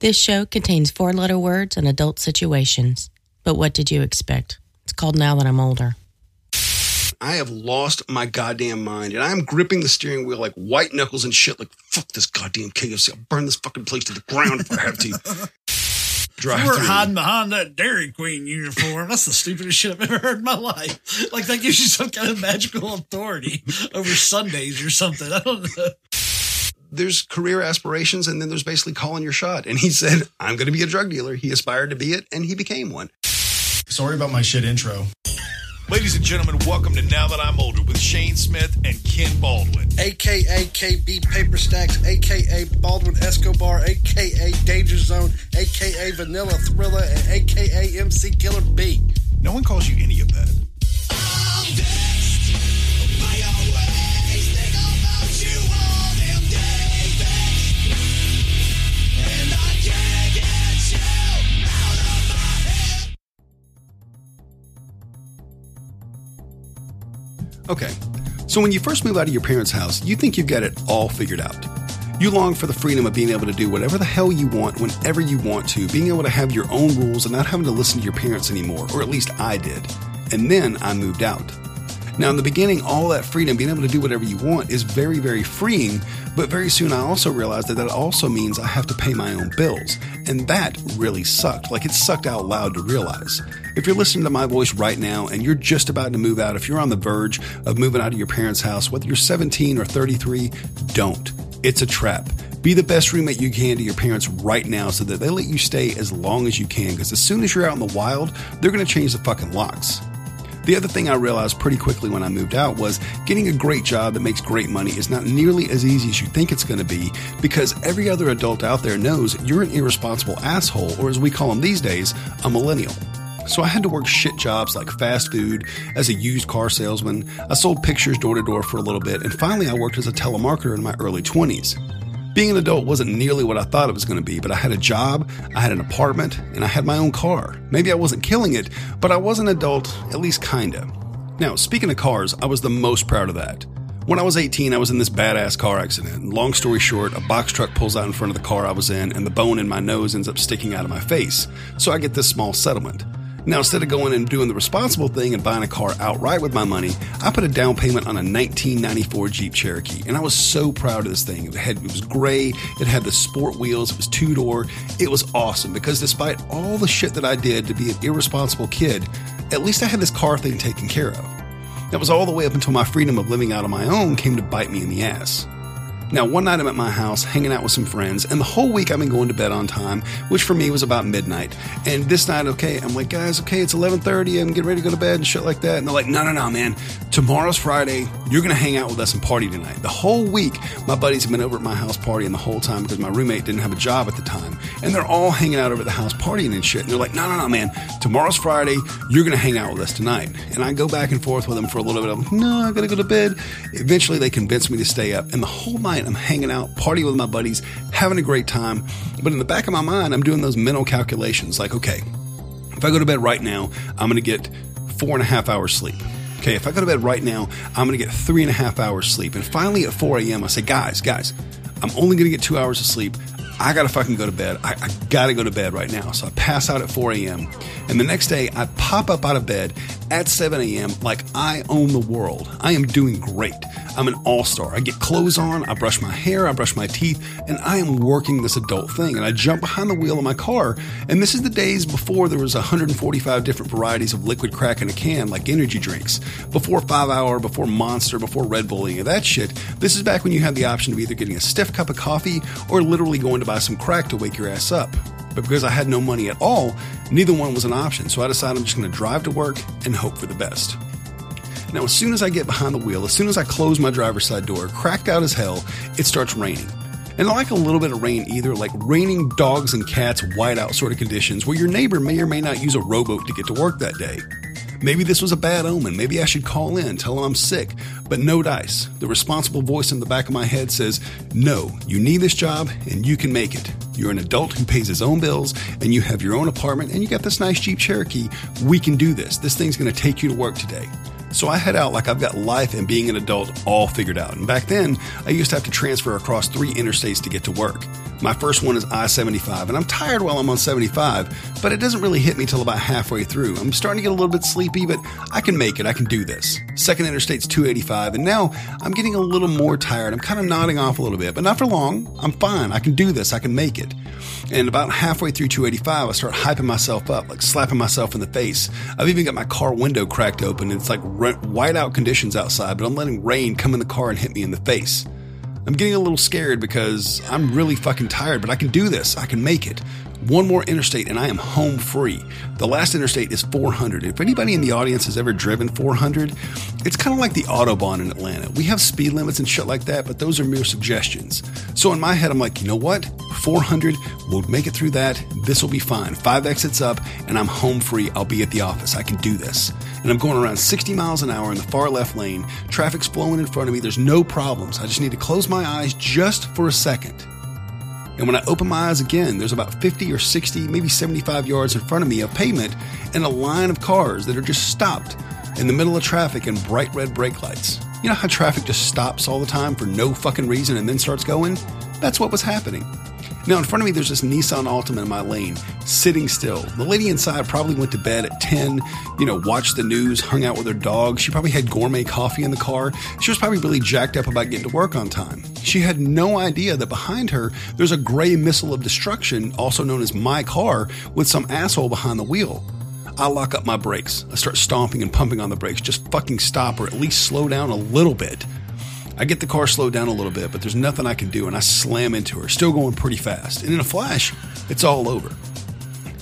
This show contains four letter words and adult situations. But what did you expect? It's called Now That I'm Older. I have lost my goddamn mind, and I'm gripping the steering wheel like white knuckles and shit. Like fuck this goddamn KFC. I'll burn this fucking place to the ground if I have to. Drive You were through. hiding behind that Dairy Queen uniform. That's the stupidest shit I've ever heard in my life. Like that gives you some kind of magical authority over sundaes or something. I don't know. There's career aspirations, and then there's basically calling your shot. And he said, "I'm going to be a drug dealer." He aspired to be it, and he became one. Sorry about my shit intro. Ladies and gentlemen, welcome to Now That I'm Older with Shane Smith and Ken Baldwin. aka KB Paper Stacks, aka Baldwin Escobar, aka Danger Zone, aka Vanilla Thriller, and aka MC Killer B. No one calls you any of that. Oh, Okay, so when you first move out of your parents' house, you think you've got it all figured out. You long for the freedom of being able to do whatever the hell you want whenever you want to, being able to have your own rules and not having to listen to your parents anymore, or at least I did. And then I moved out. Now, in the beginning, all that freedom, being able to do whatever you want, is very, very freeing. But very soon, I also realized that that also means I have to pay my own bills. And that really sucked. Like, it sucked out loud to realize. If you're listening to my voice right now and you're just about to move out, if you're on the verge of moving out of your parents' house, whether you're 17 or 33, don't. It's a trap. Be the best roommate you can to your parents right now so that they let you stay as long as you can. Because as soon as you're out in the wild, they're going to change the fucking locks. The other thing I realized pretty quickly when I moved out was getting a great job that makes great money is not nearly as easy as you think it's going to be because every other adult out there knows you're an irresponsible asshole, or as we call them these days, a millennial. So I had to work shit jobs like fast food, as a used car salesman. I sold pictures door to door for a little bit, and finally I worked as a telemarketer in my early 20s. Being an adult wasn't nearly what I thought it was going to be, but I had a job, I had an apartment, and I had my own car. Maybe I wasn't killing it, but I was an adult, at least kinda. Now, speaking of cars, I was the most proud of that. When I was 18, I was in this badass car accident. Long story short, a box truck pulls out in front of the car I was in, and the bone in my nose ends up sticking out of my face. So I get this small settlement. Now, instead of going and doing the responsible thing and buying a car outright with my money, I put a down payment on a 1994 Jeep Cherokee, and I was so proud of this thing. It, had, it was gray, it had the sport wheels, it was two door. It was awesome because despite all the shit that I did to be an irresponsible kid, at least I had this car thing taken care of. That was all the way up until my freedom of living out on my own came to bite me in the ass. Now, one night I'm at my house hanging out with some friends, and the whole week I've been going to bed on time, which for me was about midnight. And this night, okay, I'm like, guys, okay, it's 11:30. I'm getting ready to go to bed and shit like that. And they're like, no, no, no, man. Tomorrow's Friday. You're gonna hang out with us and party tonight. The whole week, my buddies have been over at my house partying the whole time because my roommate didn't have a job at the time, and they're all hanging out over at the house partying and shit. And they're like, no, no, no, man. Tomorrow's Friday. You're gonna hang out with us tonight. And I go back and forth with them for a little bit. I'm like, no, I gotta go to bed. Eventually, they convince me to stay up, and the whole night I'm hanging out, partying with my buddies, having a great time. But in the back of my mind, I'm doing those mental calculations like, okay, if I go to bed right now, I'm going to get four and a half hours sleep. Okay, if I go to bed right now, I'm going to get three and a half hours sleep. And finally at 4 a.m., I say, guys, guys, I'm only going to get two hours of sleep. I got to fucking go to bed. I, I got to go to bed right now. So I pass out at 4 a.m. And the next day, I pop up out of bed at 7 a.m. like I own the world. I am doing great. I'm an all star. I get clothes on, I brush my hair, I brush my teeth, and I am working this adult thing. And I jump behind the wheel of my car. And this is the days before there was 145 different varieties of liquid crack in a can, like energy drinks. Before 5 Hour, before Monster, before Red Bull, any of that shit. This is back when you had the option of either getting a stiff cup of coffee or literally going to buy some crack to wake your ass up. But because I had no money at all, neither one was an option. So I decided I'm just going to drive to work and hope for the best. Now, as soon as I get behind the wheel, as soon as I close my driver's side door, cracked out as hell, it starts raining. And I like a little bit of rain either, like raining dogs and cats, whiteout sort of conditions, where your neighbor may or may not use a rowboat to get to work that day. Maybe this was a bad omen. Maybe I should call in, tell them I'm sick. But no dice. The responsible voice in the back of my head says, No, you need this job and you can make it. You're an adult who pays his own bills and you have your own apartment and you got this nice Jeep Cherokee. We can do this. This thing's going to take you to work today. So I head out like I've got life and being an adult all figured out. And back then, I used to have to transfer across three interstates to get to work. My first one is I 75, and I'm tired while I'm on 75, but it doesn't really hit me till about halfway through. I'm starting to get a little bit sleepy, but I can make it. I can do this. Second interstate's 285, and now I'm getting a little more tired. I'm kind of nodding off a little bit, but not for long. I'm fine. I can do this. I can make it. And about halfway through 285, I start hyping myself up, like slapping myself in the face. I've even got my car window cracked open. It's like whiteout conditions outside, but I'm letting rain come in the car and hit me in the face. I'm getting a little scared because I'm really fucking tired, but I can do this. I can make it. One more interstate and I am home free. The last interstate is 400. If anybody in the audience has ever driven 400, it's kind of like the Autobahn in Atlanta. We have speed limits and shit like that, but those are mere suggestions. So in my head, I'm like, you know what? 400, we'll make it through that. This will be fine. Five exits up and I'm home free. I'll be at the office. I can do this. And I'm going around 60 miles an hour in the far left lane. Traffic's flowing in front of me. There's no problems. I just need to close my eyes just for a second. And when I open my eyes again, there's about 50 or 60, maybe 75 yards in front of me of pavement and a line of cars that are just stopped in the middle of traffic and bright red brake lights. You know how traffic just stops all the time for no fucking reason and then starts going? That's what was happening. Now, in front of me, there's this Nissan Altima in my lane, sitting still. The lady inside probably went to bed at 10, you know, watched the news, hung out with her dog. She probably had gourmet coffee in the car. She was probably really jacked up about getting to work on time. She had no idea that behind her, there's a gray missile of destruction, also known as my car, with some asshole behind the wheel. I lock up my brakes. I start stomping and pumping on the brakes. Just fucking stop or at least slow down a little bit. I get the car slowed down a little bit, but there's nothing I can do, and I slam into her, still going pretty fast. And in a flash, it's all over.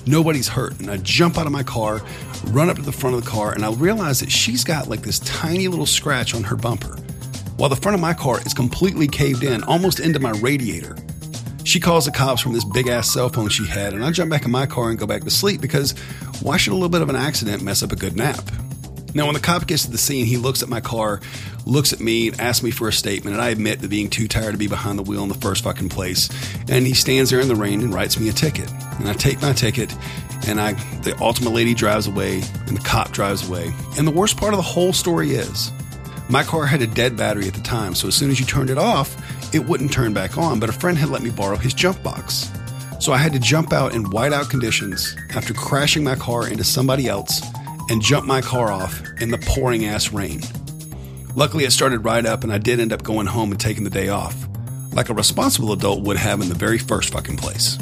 Nobody's hurt, and I jump out of my car, run up to the front of the car, and I realize that she's got like this tiny little scratch on her bumper, while the front of my car is completely caved in, almost into my radiator. She calls the cops from this big ass cell phone she had, and I jump back in my car and go back to sleep because why should a little bit of an accident mess up a good nap? Now, when the cop gets to the scene, he looks at my car, looks at me, and asks me for a statement, and I admit to being too tired to be behind the wheel in the first fucking place. And he stands there in the rain and writes me a ticket. And I take my ticket, and I the Altima lady drives away, and the cop drives away. And the worst part of the whole story is, my car had a dead battery at the time, so as soon as you turned it off, it wouldn't turn back on. But a friend had let me borrow his jump box. So I had to jump out in whiteout conditions after crashing my car into somebody else and jump my car off in the pouring ass rain. Luckily, it started right up, and I did end up going home and taking the day off, like a responsible adult would have in the very first fucking place.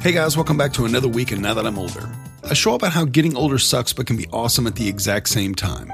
Hey guys, welcome back to another week and Now That I'm Older. A show about how getting older sucks but can be awesome at the exact same time.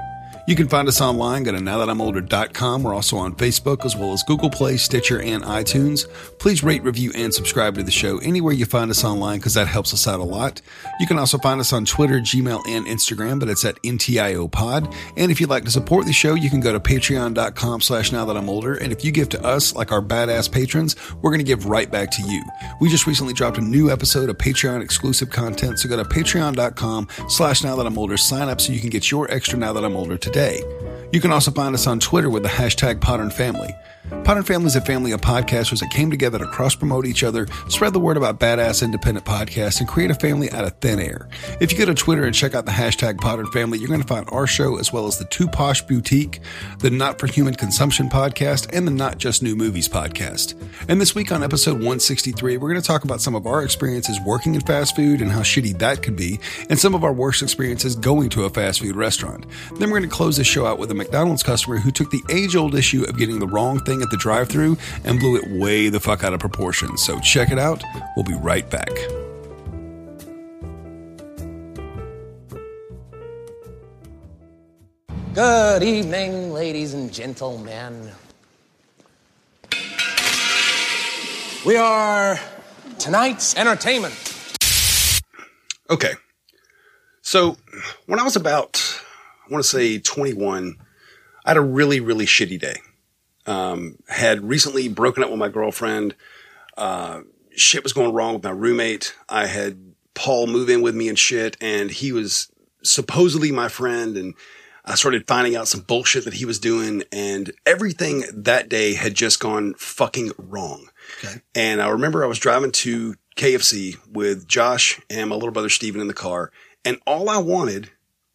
You can find us online. Go to nowthatimolder.com. We're also on Facebook as well as Google Play, Stitcher, and iTunes. Please rate, review, and subscribe to the show anywhere you find us online because that helps us out a lot. You can also find us on Twitter, Gmail, and Instagram, but it's at NTIO Pod. And if you'd like to support the show, you can go to patreon.com slash now that I'm older. And if you give to us like our badass patrons, we're going to give right back to you. We just recently dropped a new episode of Patreon exclusive content. So go to patreon.com slash now that I'm older. Sign up so you can get your extra now that I'm older today You can also find us on Twitter with the hashtag Podern Family. Podern Family is a family of podcasters that came together to cross promote each other, spread the word about badass independent podcasts, and create a family out of thin air. If you go to Twitter and check out the hashtag Podern Family, you're going to find our show as well as the Two Posh Boutique, the Not for Human Consumption podcast, and the Not Just New Movies podcast. And this week on episode 163, we're going to talk about some of our experiences working in fast food and how shitty that could be, and some of our worst experiences going to a fast food restaurant. Then we're going to close the show out with a McDonald's customer who took the age old issue of getting the wrong thing at the drive through and blew it way the fuck out of proportion. So check it out. We'll be right back. Good evening, ladies and gentlemen. We are tonight's entertainment. Okay. So when I was about, I want to say 21, I had a really, really shitty day. Um, had recently broken up with my girlfriend. Uh, shit was going wrong with my roommate. I had Paul move in with me and shit, and he was supposedly my friend. And I started finding out some bullshit that he was doing, and everything that day had just gone fucking wrong. Okay. And I remember I was driving to KFC with Josh and my little brother Steven in the car. And all I wanted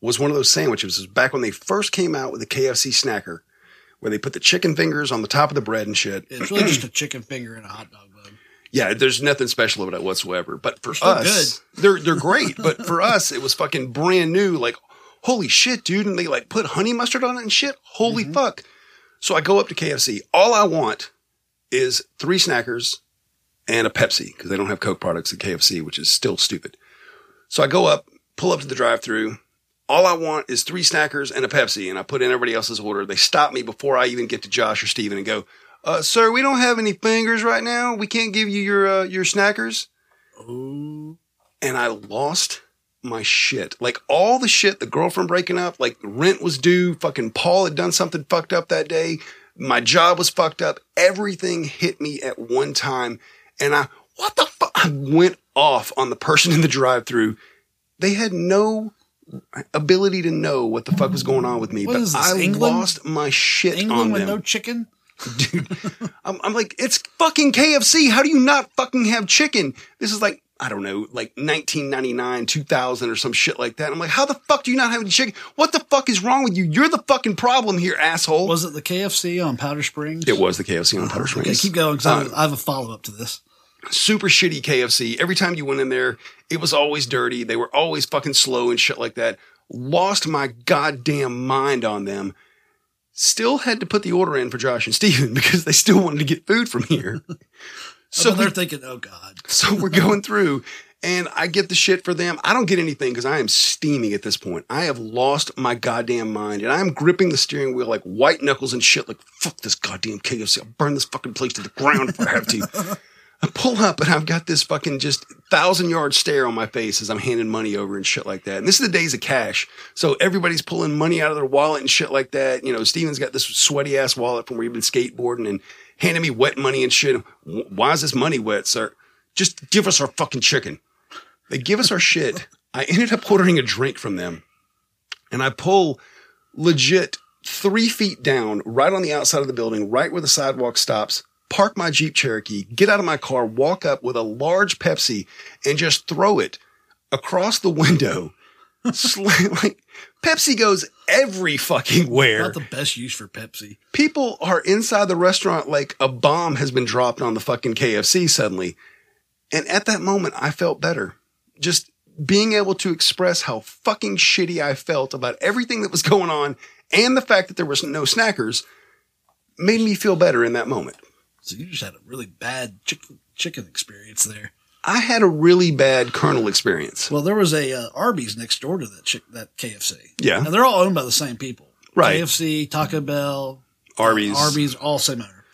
was one of those sandwiches. It was back when they first came out with the KFC snacker, where they put the chicken fingers on the top of the bread and shit. It's really just a chicken finger and a hot dog bun. Yeah, there's nothing special about it whatsoever. But for still us, they're they're great. but for us, it was fucking brand new. Like, holy shit, dude! And they like put honey mustard on it and shit. Holy mm-hmm. fuck! So I go up to KFC. All I want is three snackers and a Pepsi because they don't have Coke products at KFC, which is still stupid. So I go up, pull up to the drive-through. All I want is three snackers and a Pepsi, and I put in everybody else's order. They stop me before I even get to Josh or Steven and go, uh, "Sir, we don't have any fingers right now. We can't give you your uh, your snackers." and I lost my shit. Like all the shit, the girlfriend breaking up, like rent was due, fucking Paul had done something fucked up that day. My job was fucked up. Everything hit me at one time. And I, what the fuck? I went off on the person in the drive through. They had no ability to know what the fuck was going on with me, What but is this, I England? lost my shit England on with them. no chicken? I'm, I'm like, it's fucking KFC. How do you not fucking have chicken? This is like, I don't know, like 1999, 2000 or some shit like that. I'm like, how the fuck do you not have any chicken? What the fuck is wrong with you? You're the fucking problem here, asshole. Was it the KFC on Powder Springs? it was the KFC on Powder Springs. Okay, keep going because Uh, I have a follow up to this. Super shitty KFC. Every time you went in there, it was always dirty. They were always fucking slow and shit like that. Lost my goddamn mind on them. Still had to put the order in for Josh and Steven because they still wanted to get food from here. So they're thinking, oh God. So we're going through and I get the shit for them. I don't get anything because I am steaming at this point. I have lost my goddamn mind and I'm gripping the steering wheel like white knuckles and shit like, fuck this goddamn KFC. I'll burn this fucking place to the ground if I have to. I pull up and I've got this fucking just thousand yard stare on my face as I'm handing money over and shit like that. And this is the days of cash. So everybody's pulling money out of their wallet and shit like that. You know, Steven's got this sweaty ass wallet from where he'd been skateboarding and handing me wet money and shit. Why is this money wet, sir? Just give us our fucking chicken. They give us our shit. I ended up ordering a drink from them and I pull legit three feet down, right on the outside of the building, right where the sidewalk stops, park my Jeep Cherokee, get out of my car, walk up with a large Pepsi and just throw it across the window. Like Pepsi goes every fucking where. Not the best use for Pepsi. People are inside the restaurant like a bomb has been dropped on the fucking KFC suddenly. And at that moment, I felt better. Just being able to express how fucking shitty I felt about everything that was going on and the fact that there was no snackers made me feel better in that moment. So you just had a really bad chicken chicken experience there. I had a really bad Colonel experience. Well, there was a uh, Arby's next door to that chick, that KFC. Yeah. and they're all owned by the same people. Right. KFC, Taco Bell, Arby's. Arby's, all same owner.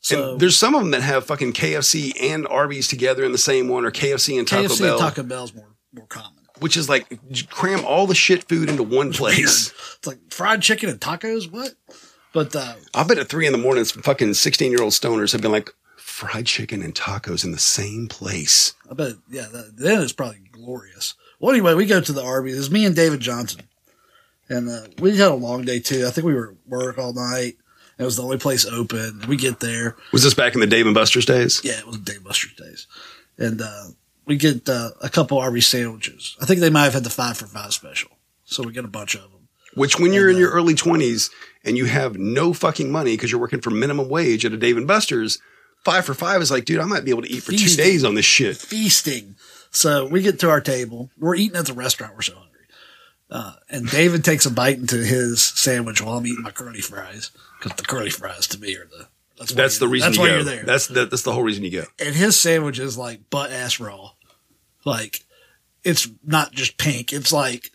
So And there's some of them that have fucking KFC and Arby's together in the same one, or KFC and Taco KFC Bell, and Taco Bell's more more common. which is like cram all the shit food into one place. It's like fried chicken and tacos. What? But uh, I bet at three in the morning, some fucking 16 year old stoners have been like, fried chicken and tacos in the same place. I bet, yeah, that, then it's probably glorious. Well, anyway, we go to the Arby's. It's me and David Johnson. And uh, we had a long day too. I think we were at work all night. It was the only place open. We get there. Was this back in the Dave and Buster's days? Yeah, it was Dave and Buster's days. And uh, we get uh, a couple Arby's sandwiches. I think they might have had the five for five special. So we get a bunch of them. Which, when you're in your early 20s and you have no fucking money because you're working for minimum wage at a Dave and Buster's, five for five is like, dude, I might be able to eat for two days on this shit. Feasting. So we get to our table. We're eating at the restaurant. We're so hungry. Uh, and David takes a bite into his sandwich while I'm eating my curly fries. Because the curly fries to me are the. That's, That's the reason That's you why go. you're there. That's the, that's the whole reason you go. and his sandwich is like butt ass raw. Like it's not just pink. It's like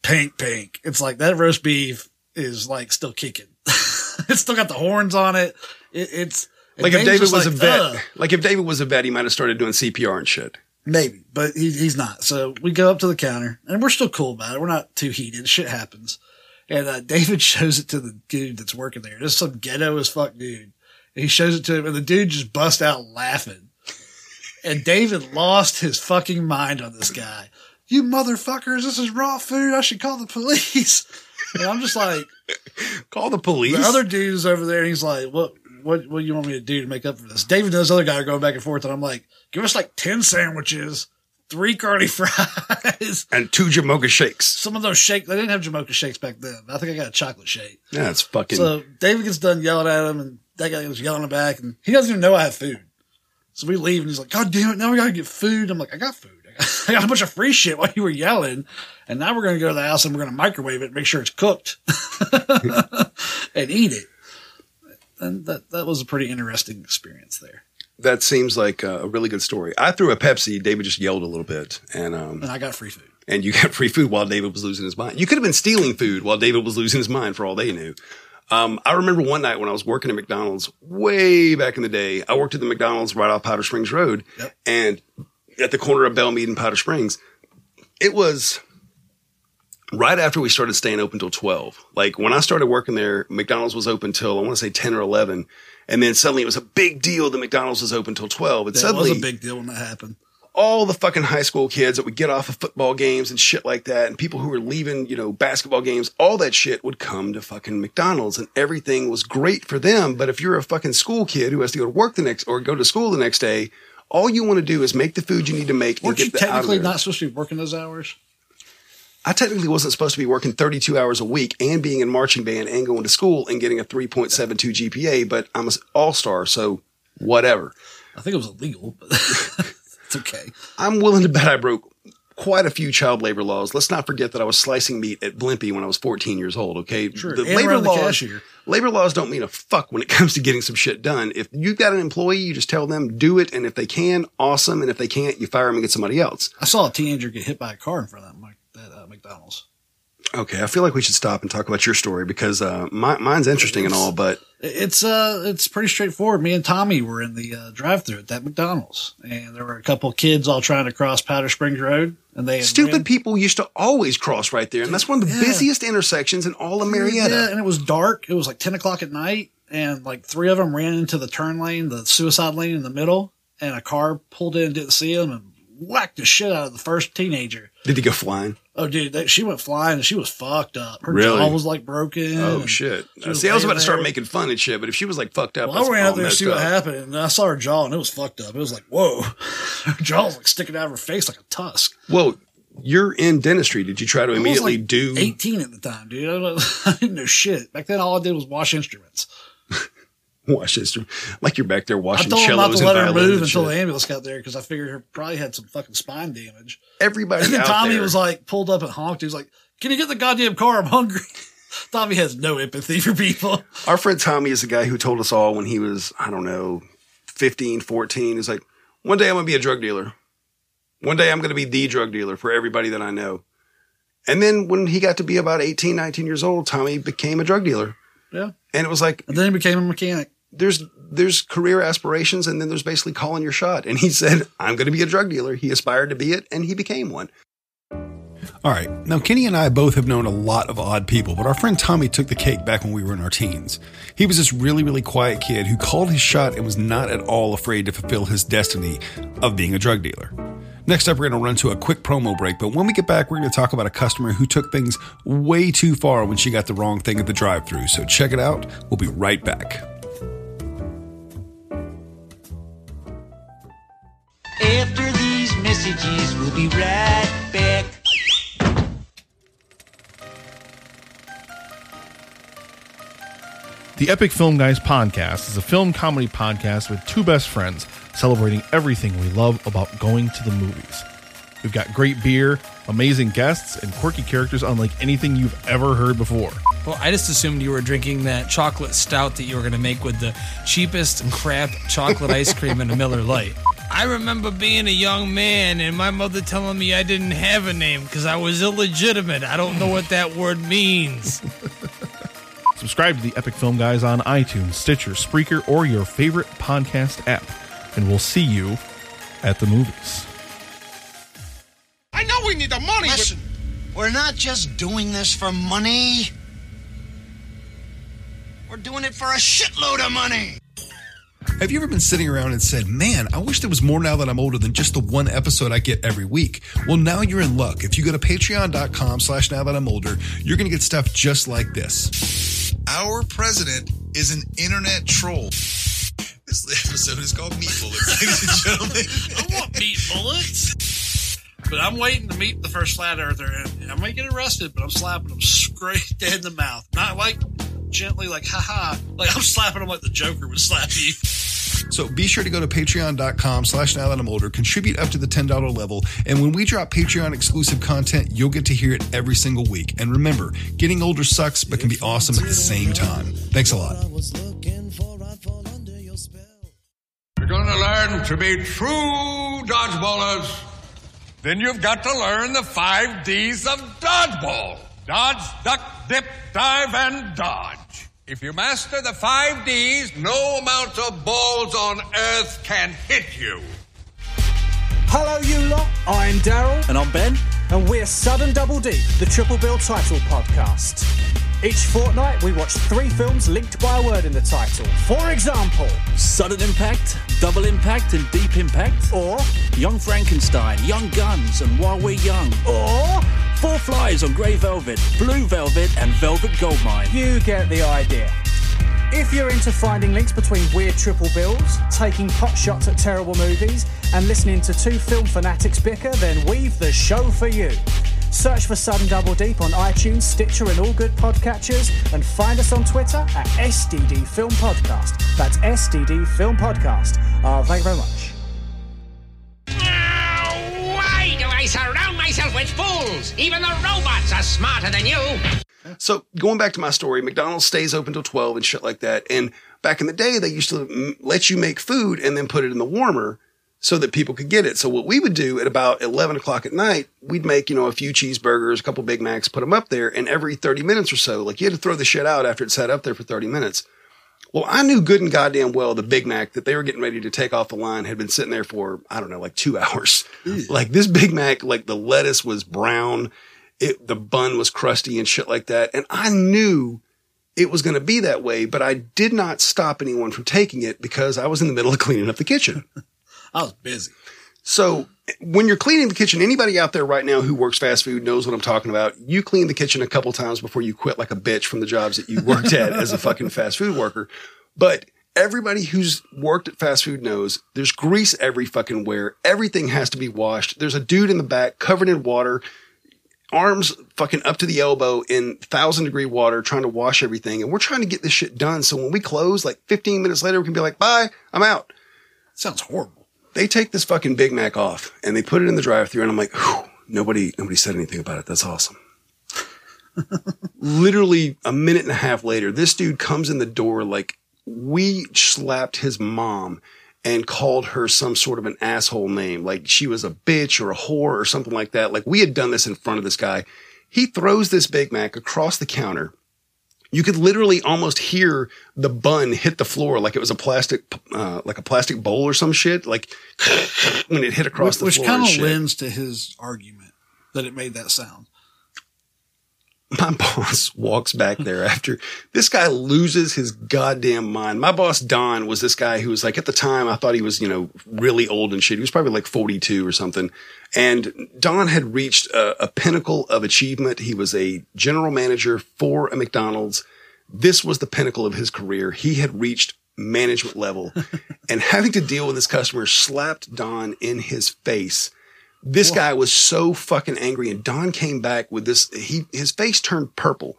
pink, pink. It's like that roast beef is like still kicking. it's still got the horns on it. it it's Like if David was a vet, like if David was a vet, he might have started doing CPR and shit. Maybe, but he, he's not. So we go up to the counter and we're still cool about it. We're not too heated. Shit happens. And uh, David shows it to the dude that's working there. Just some ghetto as fuck dude. And he shows it to him and the dude just bust out laughing. And David lost his fucking mind on this guy. You motherfuckers, this is raw food. I should call the police. And I'm just like, Call the police. the other dude is over there and he's like, what, what, what do you want me to do to make up for this? David and this other guy are going back and forth, and I'm like, give us like 10 sandwiches, three curly fries, And two Jamocha shakes. some of those shakes, They didn't have Jamocha shakes back then. I think I got a chocolate shake. Yeah, it's fucking. So David gets done yelling at him, and that guy was yelling back, and he doesn't even know I have food. So we leave, and he's like, God damn it, now we gotta get food. I'm like, I got food. I got, a bunch of free shit while you were yelling. And now we're gonna go to the house and we're gonna microwave it, make sure it's cooked, and eat it. And that, that was a pretty interesting experience there. that seems like a really good story. I threw a Pepsi. David just yelled a little bit, and um, And I got free food. and you got free food while David was losing his mind. You could have been stealing food while David was losing his mind for all they knew. Um, I remember one night when I was working at McDonald's way back in the day. I worked at the McDonald's right off Powder Springs Road, Yep. and at the corner of Bellmead and Powder Springs. It was right after we started staying open till 12. Like when I started working there, McDonald's was open till I want to say 10 or 11. And then suddenly it was a big deal that McDonald's was open till 12. And That suddenly was a big deal when that happened. all the fucking high school kids that would get off of football games and shit like that, and people who were leaving, you know, basketball games, all that shit would come to fucking McDonald's, and everything was great for them. But if you're a fucking school kid who has to go to work the next or go to school the next day, all you want to do is make the food you need to make and Weren't you technically not supposed to be working those hours? I technically wasn't supposed to be working 32 hours a week and being in marching band and going to school and getting a 3.72 GPA, but I'm an all star, so whatever. I think it was illegal, but it's okay. I'm willing to bet I broke quite a few child labor laws. Let's not forget that I was slicing meat at Blimpie when I was 14 years old. Okay, Sure, the and labor around the laws. labor laws don't mean a fuck when it comes to getting some shit done. If you've got an employee, you just tell them do it, and if they can, awesome, and if they can't, you fire them and get somebody else. I saw a teenager get hit by a car in front of that uh, McDonald's. Okay, I feel like we should stop and talk about your story because uh, my, mine's interesting and all, but It's uh, it's pretty straightforward. Me and Tommy were in the uh, drive-through at that McDonald's, and there were a couple kids all trying to cross Powder Springs Road, and they stupid ran- people used to always cross right there, and that's one of the Yeah. busiest intersections in all of Marietta. Yeah, and it was dark. It was like ten o'clock at night, and like three of them ran into the turn lane, the suicide lane in the middle, and a car pulled in didn't see them and whacked the shit out of the first teenager. Did he go flying? Oh, dude, that, she went flying and she was fucked up. Her Really? jaw was like broken. Oh shit! Uh, was See, I was about laying to start making fun and shit, but if she was like fucked up, Well, I ran out there to see what up. happened, and I saw her jaw, and it was fucked up. It was like, whoa, her jaw was like sticking out of her face like a tusk. Well, you're in dentistry. Did you try to I was immediately like do? 18 at the time, dude. I didn't know shit. Back then, all I did was wash instruments. Wash instrument, like you're back there I washing told him not cellos to and let her move until shit. the ambulance got there because I figured her probably had some fucking spine damage. Everybody And then Tommy there, was like, pulled up and honked. He was like, "Can you get the goddamn car? I'm hungry." Tommy has no empathy for people. our friend Tommy is the guy who told us all when he was, I don't know, 15, 14. He's like, one day I'm going to be a drug dealer. One day I'm going to be the drug dealer for everybody that I know. And then when he got to be about 18, 19 years old, Tommy became a drug dealer. Yeah. And it was like, And then he became a mechanic. There's there's career aspirations and then there's basically calling your shot. And he said, I'm going to be a drug dealer. He aspired to be it and he became one. All right. Now, Kenny and I both have known a lot of odd people, but our friend Tommy took the cake back when we were in our teens. He was this really, really quiet kid who called his shot and was not at all afraid to fulfill his destiny of being a drug dealer. Next up, we're going to run to a quick promo break, but when we get back, we're going to talk about a customer who took things way too far when she got the wrong thing at the drive thru. So check it out. We'll be right back. After these messages, we'll be right back. The Epic Film Guys podcast is a film comedy podcast with two best friends celebrating everything we love about going to the movies. We've got great beer, amazing guests, and quirky characters unlike anything you've ever heard before. Well, I just assumed you were drinking that chocolate stout that you were going to make with the cheapest crap chocolate ice cream in a Miller Lite. I remember being a young man and my mother telling me I didn't have a name because I was illegitimate. I don't know what that word means. Subscribe to the Epic Film Guys on iTunes, Stitcher, Spreaker, or your favorite podcast app, and we'll see you at the movies. I know we need the money. Listen, we're not just doing this for money. We're doing it for a shitload of money. Have you ever been sitting around and said, Man, I wish there was more now that I'm older than just the one episode I get every week? Well, now you're in luck. If you go to patreon.com slash now that I'm older, you're going to get stuff just like this. Our president is an internet troll. This episode is called Meat Bullets, ladies and gentlemen. I want meat bullets. But I'm waiting to meet the first flat earther, and I might get arrested, but I'm slapping him straight dead in the mouth. Not like gently, like haha. Like I'm slapping him like the Joker would slap you. So be sure to go to patreon.com slash now that I'm older, contribute up to the $10 level, and when we drop Patreon exclusive content, you'll get to hear it every single week. And remember, getting older sucks, but can be awesome at the same time. Thanks a lot. You're going to learn to be true dodgeballers. Then you've got to learn the five D's of dodgeball. Dodge, duck, dip, dive, and dodge. If you master the five D's, no amount of balls on earth can hit you. Hello, you lot. I'm Daryl. And I'm Ben. And we're Sudden Double Deep, the Triple Bill title podcast. Each fortnight, we watch three films linked by a word in the title. For example, Sudden Impact, Double Impact, and Deep Impact. Or Young Frankenstein, Young Guns, and While We're Young. Or Four Flies on Grey Velvet, Blue Velvet, and Velvet Goldmine. You get the idea. If you're into finding links between weird triple bills, taking pot shots at terrible movies, and listening to two film fanatics bicker, then we've the show for you. Search for Sudden Double Deep on iTunes, Stitcher, and all good podcatchers, and find us on Twitter at SDD Film Podcast. That's SDD Film Podcast. Uh, thank you very much. With fools? Even the robots are smarter than you. So going back to my story, McDonald's stays open till 12 and shit like that. And back in the day, they used to let you make food and then put it in the warmer so that people could get it. So what we would do at about 11 o'clock at night, we'd make, you know, a few cheeseburgers, a couple Big Macs, put them up there. And every 30 minutes or so, like you had to throw the shit out after it sat up there for 30 minutes. Well, I knew good and goddamn well the Big Mac that they were getting ready to take off the line had been sitting there for, I don't know, like two hours. Like this Big Mac, like the lettuce was brown. It, the bun was crusty and shit like that. And I knew it was going to be that way, but I did not stop anyone from taking it because I was in the middle of cleaning up the kitchen. I was busy. So when you're cleaning the kitchen, anybody out there right now who works fast food knows what I'm talking about. You clean the kitchen a couple times before you quit like a bitch from the jobs that you worked at as a fucking fast food worker. But everybody who's worked at fast food knows there's grease every fucking where. Everything has to be washed. There's a dude in the back covered in water, arms fucking up to the elbow in thousand degree water trying to wash everything. And we're trying to get this shit done. So when we close, like 15 minutes later, we can be like, bye, I'm out. Sounds horrible. They take this fucking Big Mac off and they put it in the drive through and I'm like, nobody, nobody said anything about it. That's awesome. Literally a minute and a half later, this dude comes in the door like we slapped his mom and called her some sort of an asshole name, like she was a bitch or a whore or something like that. Like we had done this in front of this guy. He throws this Big Mac across the counter. You could literally almost hear the bun hit the floor like it was a plastic, uh, like a plastic bowl or some shit. Like when it hit across which, the floor. which kind of lends to his argument that it made that sound. My boss walks back there after this guy loses his goddamn mind. My boss, Don, was this guy who was like, at the time, I thought he was, you know, really old and shit. He was probably like 42 or something. And Don had reached a, a pinnacle of achievement. He was a general manager for a McDonald's. This was the pinnacle of his career. He had reached management level and having to deal with his customer slapped Don in his face. This guy was so fucking angry, and Don came back with this. He his face turned purple.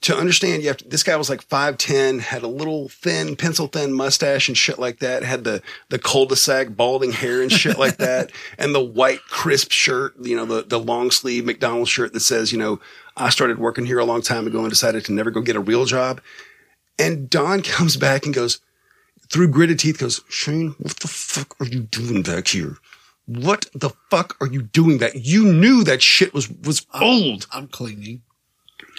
To understand, you have to, this guy was like five ten, had a little thin, pencil thin mustache and shit like that. Had the the cul-de-sac balding hair and shit like that, and the white crisp shirt. You know, the the long sleeve McDonald's shirt that says, you know, I started working here a long time ago and decided to never go get a real job. And Don comes back and goes through gritted teeth, goes, Shane, what the fuck are you doing back here? What the fuck are you doing that? You knew that shit was, was old. I'm cleaning.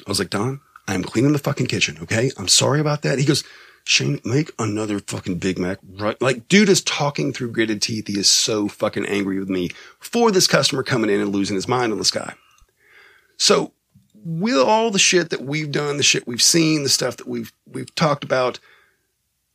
I was like, Don, I'm cleaning the fucking kitchen. Okay. I'm sorry about that. He goes, Shane, make another fucking Big Mac. Right. Like, dude is talking through gritted teeth. He is so fucking angry with me for this customer coming in and losing his mind on this guy. So with all the shit that we've done, the shit we've seen, the stuff that we've, we've talked about,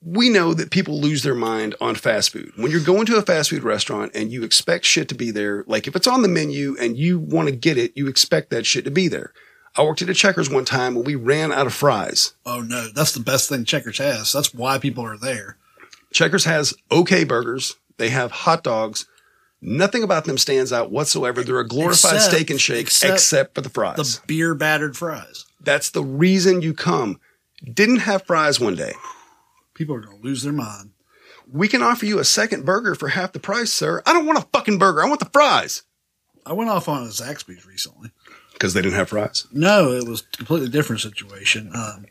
we know that people lose their mind on fast food. When you're going to a fast food restaurant and you expect shit to be there, like if it's on the menu and you want to get it, you expect that shit to be there. I worked at a Checkers one time when we ran out of fries. Oh no, that's the best thing Checkers has. That's why people are there. Checkers has okay burgers. They have hot dogs. Nothing about them stands out whatsoever. They're a glorified Except- steak and shake, except except, for the fries. The beer battered fries. That's the reason you come. Didn't have fries one day. People are going to lose their mind. We can offer you a second burger for half the price, sir. I don't want a fucking burger. I want the fries. I went off on a Zaxby's recently. Because they didn't have fries. No, it was a completely different situation. Um,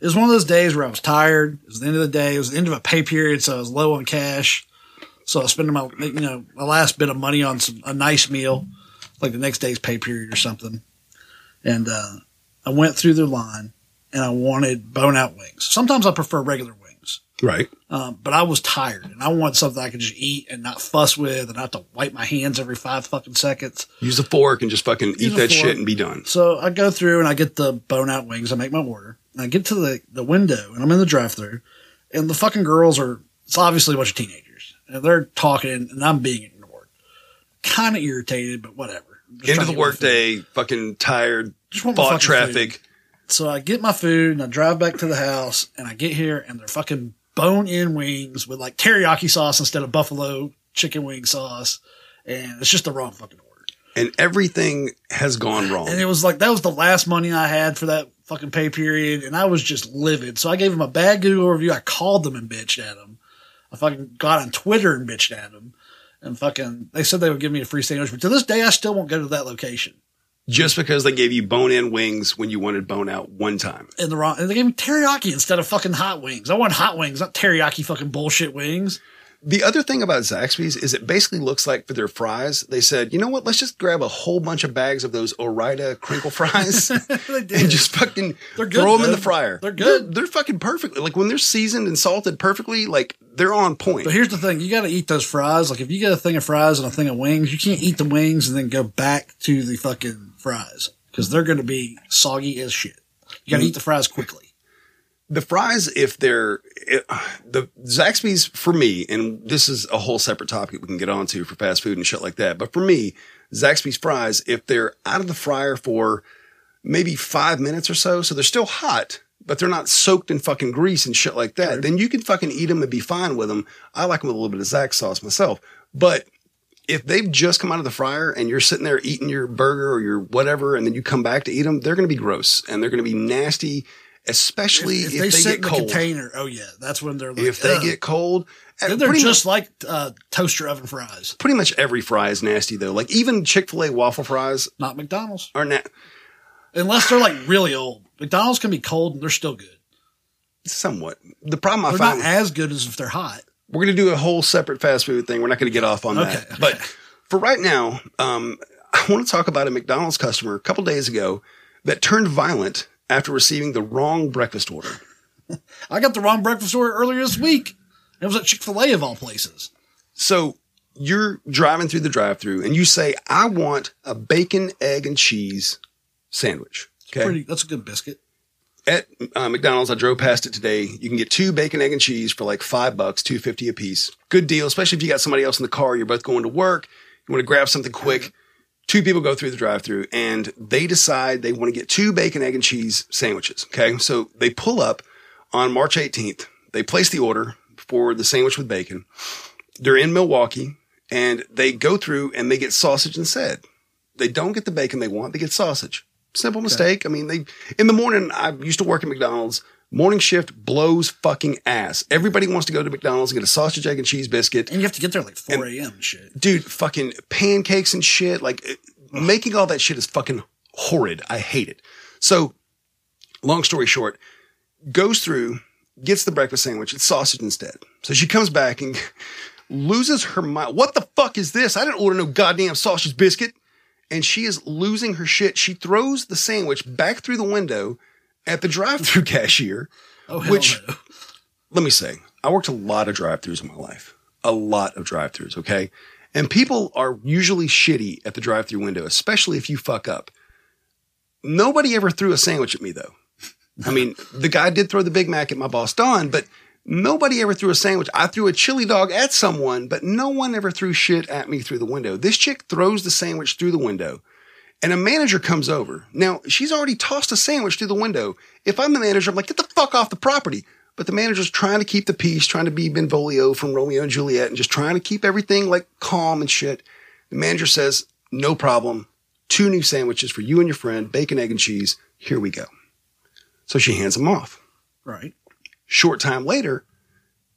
it was one of those days where I was tired. It was the end of the day. It was the end of a pay period, so I was low on cash. So I was spending my, you know, my last bit of money on some a nice meal, like the next day's pay period or something. And uh, I went through their line, and I wanted bone out wings. Sometimes I prefer regular wings, Right. um, but I was tired, and I wanted something I could just eat and not fuss with, and not have to wipe my hands every five fucking seconds. Use a fork and just fucking Use eat that fork. shit and be done. So I go through and I get the bone out wings. I make my order. And I get to the, the window and I'm in the drive through and the fucking girls are, it's obviously a bunch of teenagers and they're talking and I'm being ignored. Kind of irritated, but whatever. End of the workday, fucking tired, Just fucking traffic. food. So I get my food and I drive back to the house and I get here and they're fucking bone in wings with like teriyaki sauce instead of buffalo chicken wing sauce. And it's just the wrong fucking order. And everything has gone wrong. And it was like that was the last money I had for that fucking pay period, and I was just livid. So I gave them a bad Google review. I called them and bitched at them. I fucking got on Twitter and bitched at them, and fucking they said they would give me a free sandwich. But to this day, I still won't go to that location. Just because they gave you bone in wings when you wanted bone out one time. In the wrong, and they gave me teriyaki instead of fucking hot wings. I want hot wings, not teriyaki fucking bullshit wings. The other thing about Zaxby's is it basically looks like for their fries, they said, you know what, let's just grab a whole bunch of bags of those Ore-Ida crinkle fries and just fucking They're good, throw them in the fryer. They're good. They're, they're fucking perfectly. Like when they're seasoned and salted perfectly, like they're on point. But here's the thing: you got to eat those fries. Like if you get a thing of fries and a thing of wings, you can't eat the wings and then go back to the fucking fries because they're going to be soggy as shit. You got to eat the fries quickly. the fries, if they're it, the Zaxby's for me, and this is a whole separate topic we can get onto for fast food and shit like that. But for me, Zaxby's fries, if they're out of the fryer for maybe five minutes or so, so they're still hot, but they're not soaked in fucking grease and shit like that, then you can fucking eat them and be fine with them. I like them with a little bit of Zax sauce myself, but if they've just come out of the fryer and you're sitting there eating your burger or your whatever, and then you come back to eat them, they're going to be gross and they're going to be nasty, especially if, if, they, they, sit get in the cold. container, oh yeah, that's when they're like, if they ugh. get cold, Then they're pretty just much, like uh, toaster oven fries, pretty much every fry is nasty though. Like even Chick Fil A waffle fries not McDonald's, are na- unless they're like really old. McDonald's can be cold and they're still good. somewhat. The problem I They're find not as good as if they're hot. We're going to do a whole separate fast food thing. We're not going to get off on that. Okay, But for right now, um, I want to talk about a McDonald's customer a couple days ago that turned violent after receiving the wrong breakfast order. I got the wrong breakfast order earlier this week. It was at Chick Fil A of all places. So you're driving through the drive-through and you say, "I want a bacon, egg, and cheese sandwich." Okay. Pretty, that's a good biscuit. At uh, McDonald's, I drove past it today. You can get two bacon, egg, and cheese for like five bucks, two fifty a piece. Good deal, especially if you got somebody else in the car. You're both going to work. You want to grab something quick. Two people go through the drive-through and they decide they want to get two bacon, egg, and cheese sandwiches. Okay, so they pull up on March 18th. They place the order for the sandwich with bacon. They're in Milwaukee and they go through and they get sausage instead. They don't get the bacon they want. They get sausage. Simple mistake. I mean, they, in the morning, I used to work at McDonald's. Morning shift blows fucking ass. Everybody wants to go to McDonald's and get a sausage, egg, and cheese biscuit. And you have to get there like 4 a.m. shit. Dude, fucking pancakes and shit. Like, eh, it- making all that shit is fucking horrid. I hate it. So, long story short, goes through, gets the breakfast sandwich. It's sausage instead. So she comes back and loses her mind. What the fuck is this? I didn't order no goddamn sausage biscuit. And she is losing her shit. She throws the sandwich back through the window at the drive-through cashier. Oh, hell which, no. let me say, I worked a lot of drive-throughs in my life. A lot of drive-throughs, okay? And people are usually shitty at the drive-through window, especially if you fuck up. Nobody ever threw a sandwich at me though. I mean, the guy did throw the Big Mac at my boss Don, but nobody ever threw a sandwich. I threw a chili dog at someone, but no one ever threw shit at me through the window. This chick throws the sandwich through the window. And a manager comes over. Now, she's already tossed a sandwich through the window. If I'm the manager, I'm like, get the fuck off the property. But the manager's trying to keep the peace, trying to be Benvolio from Romeo and Juliet, and just trying to keep everything like calm and shit. The manager says, "No problem. Two new sandwiches for you and your friend, bacon, egg, and cheese. Here we go." So she hands them off. Right. Short time later,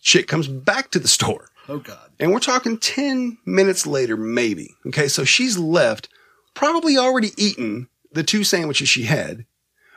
chick comes back to the store. Oh God. And we're talking 10 minutes later, maybe. Okay. So she's left, probably already eaten the two sandwiches she had,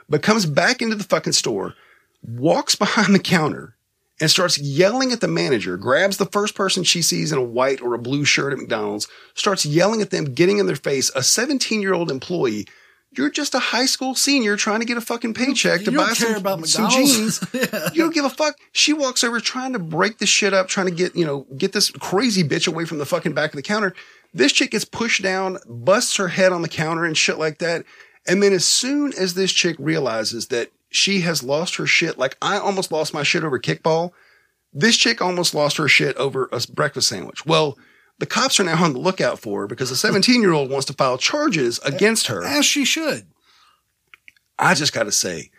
but comes back into the fucking store, walks behind the counter and starts yelling at the manager, grabs the first person she sees in a white or a blue shirt at McDonald's, starts yelling at them, getting in their face, a 17 year old employee. You're just a high school senior trying to get a fucking paycheck to you don't buy some, some jeans. You don't give a fuck. She walks over trying to break the shit up, trying to get, you know, get this crazy bitch away from the fucking back of the counter. This chick gets pushed down, busts her head on the counter and shit like that. And then as soon as this chick realizes that she has lost her shit, like I almost lost my shit over kickball, this chick almost lost her shit over a breakfast sandwich. Well, the cops are now on the lookout for her because a 17 year old wants to file charges against her. As she should. I just got to say,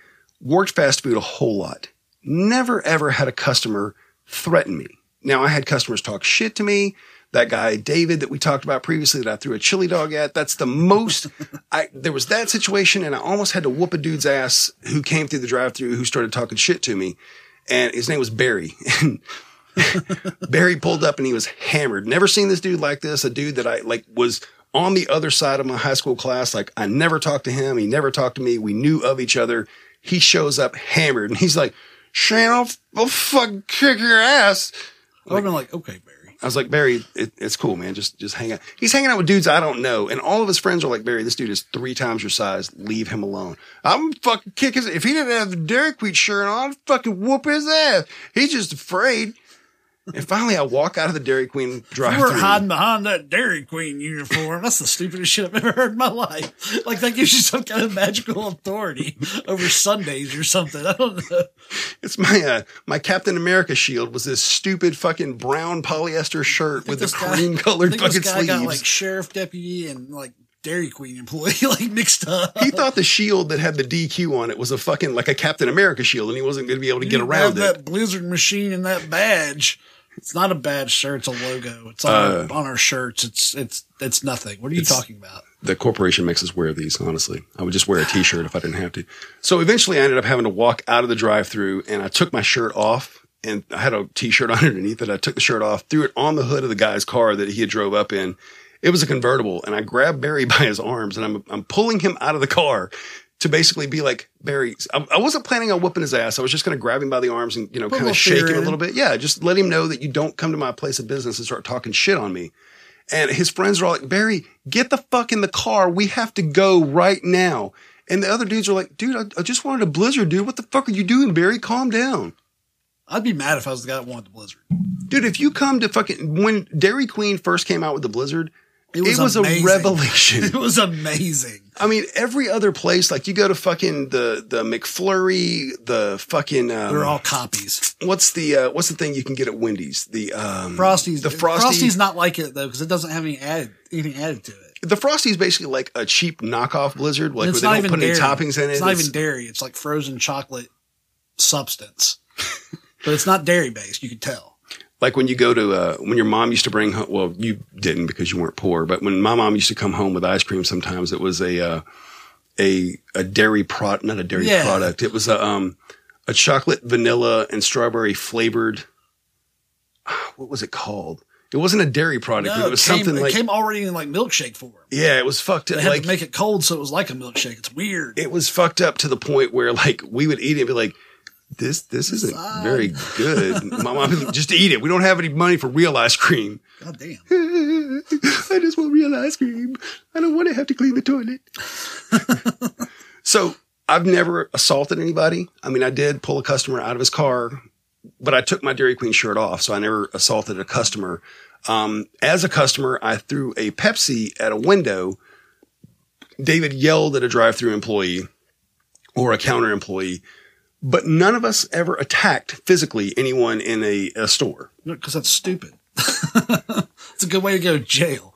worked fast food a whole lot. Never ever had a customer threaten me. Now I had customers talk shit to me. That guy, David, that we talked about previously that I threw a chili dog at. That's the most I, there was that situation and I almost had to whoop a dude's ass who came through the drive through who started talking shit to me. And his name was Barry. And Barry pulled up and he was hammered. Never seen this dude like this. A dude that I like was on the other side of my high school class. Like I never talked to him. He never talked to me. We knew of each other. He shows up hammered and he's like, Shane, I'll, I'll fucking kick your ass. I would have been like, okay, Barry. I was like, Barry, it, it's cool, man. Just, just hang out. He's hanging out with dudes I don't know. And all of his friends are like, Barry, this dude is three times your size. Leave him alone. I'm fucking kick his, if he didn't have the Dairy Queen shirt on, I'd fucking whoop his ass. He's just afraid. And finally I walk out of the Dairy Queen drive You weren't hiding behind that Dairy Queen uniform. That's the stupidest shit I've ever heard in my life. Like that gives you some kind of magical authority over sundaes or something. I don't know. It's my, uh, my Captain America shield was this stupid fucking brown polyester shirt with the This cream colored I think this fucking guy sleeves. got like sheriff deputy and like Dairy Queen employee like mixed up. he thought the shield that had the DQ on it was a fucking like a Captain America shield, and he wasn't going to be able to get around it. that Blizzard machine and that badge. It's not a bad shirt. It's a logo. It's on, Uh, our, on our shirts. It's it's it's nothing. What are you talking about? the corporation makes us wear these. Honestly, I would just wear a T-shirt if I didn't have to. So eventually, I ended up having to walk out of the drive-through, and I took my shirt off, and I had a T-shirt underneath it. I took the shirt off, threw it on the hood of the guy's car that he had drove up in. It was a convertible, and I grabbed Barry by his arms, and I'm I'm pulling him out of the car to basically be like Barry. I, I wasn't planning on whooping his ass. I was just going to grab him by the arms and you know kind of shake him a little bit. Yeah, just let him know that you don't come to my place of business and start talking shit on me. And his friends are all like, Barry, get the fuck in the car. We have to go right now. And the other dudes are like, dude, I, I just wanted a blizzard, dude. What the fuck are you doing, Barry? Calm down. I'd be mad if I was the guy that wanted the Blizzard. Dude, if you come to fucking, when Dairy Queen first came out with the blizzard, It was, a amazing. revelation. It was amazing. I mean, every other place, like you go to fucking the, the McFlurry, the fucking, um, They're all copies. what's the, uh, what's the thing you can get at Wendy's? The, um, Frosties. the Frosty. Frosty's not like it though because it doesn't have any added anything added to it. the Frosty is basically like a cheap knockoff blizzard, like where they don't put any toppings in it. It's not It's- even dairy. It's like frozen chocolate substance. but it's not dairy based. You can tell. Like when you go to uh, when your mom used to bring home well you didn't because you weren't poor but when my mom used to come home with ice cream sometimes it was a uh, a a dairy product not a dairy Yeah. product it was a um a chocolate vanilla and strawberry flavored what was it called it wasn't a dairy product but No, it was came, something it like came already in like milkshake form. yeah it was fucked They up had like to make it cold so it was like a milkshake. It's weird. it was fucked up to the point where like we would eat it and be like this this isn't very good my mom would be like, just eat it we don't have any money for real ice cream God damn. I just want real ice cream. I don't want to have to clean the toilet. so I've never assaulted anybody. I mean, I did pull a customer out of his car, but I took my Dairy Queen shirt off. So I never assaulted a customer. Um, as a customer, I threw a Pepsi at a window. David yelled at a drive through employee or a counter employee, but none of us ever attacked physically anyone in a, a store. Because that's stupid. it's a good way to go to jail.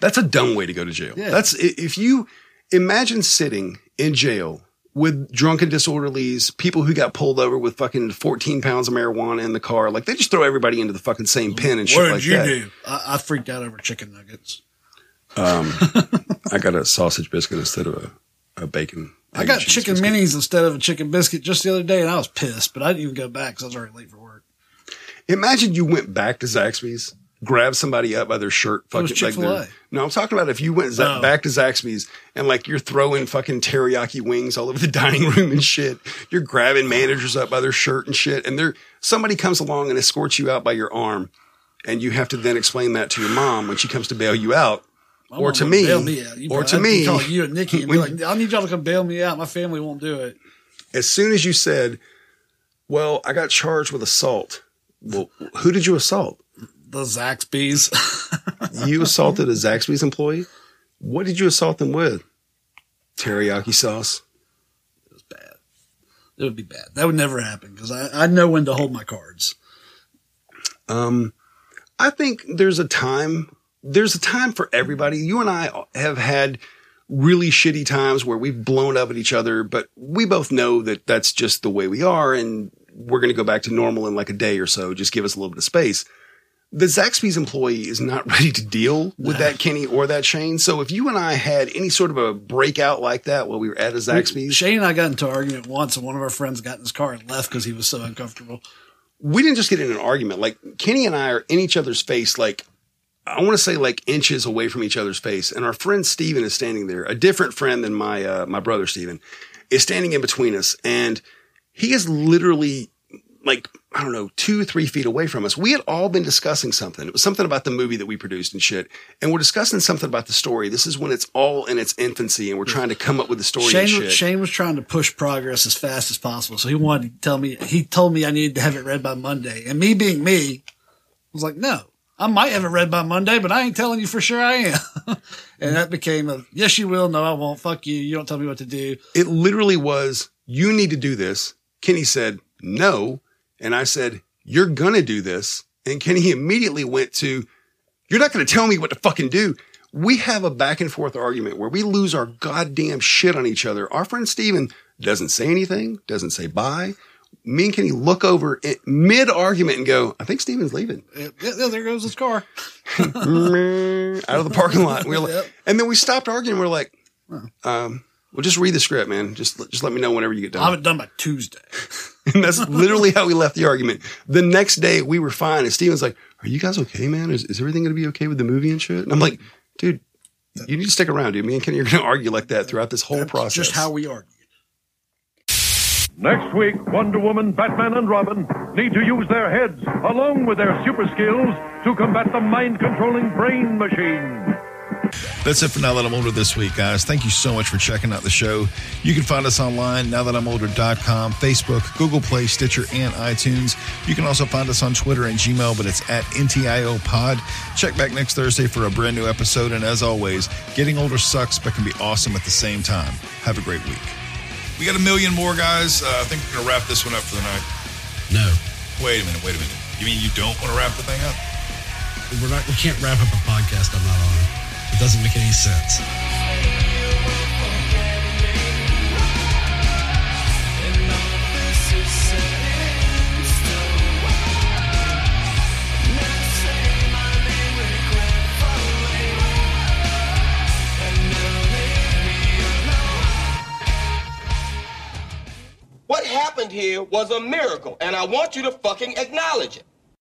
That's a dumb way to go to jail. Yeah. That's if you imagine sitting in jail with drunken disorderlies, people who got pulled over with fucking 14 pounds of marijuana in the car. Like they just throw everybody into the fucking same pen and shit what did like you that. do? I, I freaked out over chicken nuggets. Um, I got a sausage biscuit instead of a, a bacon. I got chicken biscuit. minis instead of a chicken biscuit just the other day, and I was pissed, but I didn't even go back because I was already late for work. Imagine you went back to Zaxby's, grabbed somebody up by their shirt. Fucking like their- no, I'm talking about if you went Oh. back to Zaxby's and like you're throwing fucking teriyaki wings all over the dining room and shit. You're grabbing managers up by their shirt and shit. And there, somebody comes along and escorts you out by your arm. And you have to then explain that to your mom when she comes to bail you out. My or to me, bail me out. You or to me, call you and Nikki and be like, "I need y'all to come bail me out. My family won't do it." as soon as you said, well, I got charged with assault. Well, who did you assault? The Zaxby's. you assaulted a Zaxby's employee? What did you assault them with? Teriyaki sauce. It was bad. It would be bad. That would never happen because I, I know when to hold my cards. Um, I think there's a time. There's a time for everybody. You and I have had really shitty times where we've blown up at each other, but we both know that that's just the way we are, and we're going to go back to normal in like a day or so. Just give us a little bit of space. The Zaxby's employee is not ready to deal with that Kenny or that Shane. So if you and I had any sort of a breakout like that while we were at a Zaxby's, Shane and I got into an argument once, and one of our friends got in his car and left because he was so uncomfortable. we didn't just get in an argument. Like Kenny and I are in each other's face, like I want to say like inches away from each other's face. And our friend Steven is standing there, a different friend than my, uh, my brother Steven is standing in between us. And he is literally like, I don't know, two, three feet away from us. We had all been discussing something. It was something about the movie that we produced and shit. And we're discussing something about the story. This is when it's all in its infancy and we're trying to come up with the story Shane. Shane was trying to push progress as fast as possible, so he wanted to tell me. He told me I needed to have it read by Monday, and me being me, was like, "No, I might have it read by Monday, but I ain't telling you for sure I am." and that became a yes, you will. No, I won't. Fuck you. You don't tell me what to do. It literally was, you need to do this. Kenny said, no. And I said, you're going to do this. And Kenny immediately went to, you're not going to tell me what to fucking do. We have a back and forth argument where we lose our goddamn shit on each other. Our friend Steven doesn't say anything, doesn't say bye. Me and Kenny look over mid argument and go, I think Steven's leaving. Yeah, there goes his car. out of the parking lot. We were like, Yep. and then we stopped arguing. We're like, um, well, just read the script, man. Just, just let me know whenever you get done. I'll have it done by Tuesday. And that's literally how we left the argument. The next day we were fine. And Steven's like, Are you guys okay, man? Is, is everything going to be okay with the movie and shit? And I'm like, Dude, you need to stick around, dude. Me and Kenny are going to argue like that throughout this whole process. Just how we argue. Next week, Wonder Woman, Batman, and Robin need to use their heads along with their super skills to combat the mind controlling brain machine. That's it for Now That I'm Older this week, guys. Thank you so much for checking out the show. You can find us online, nowthatimolder.com, Facebook, Google Play, Stitcher, and iTunes. You can also find us on Twitter and Gmail, but it's at NTIO Pod. Check back next Thursday for a brand new episode. And as always, getting older sucks, but can be awesome at the same time. Have a great week. We got a million more, guys. Uh, I think we're going to wrap this one up for the night. No. Wait a minute, wait a minute. You mean you don't want to wrap the thing up? We're not. We can't wrap up a podcast I'm not on. It doesn't make any sense. What happened here was a miracle, and I want you to fucking acknowledge it.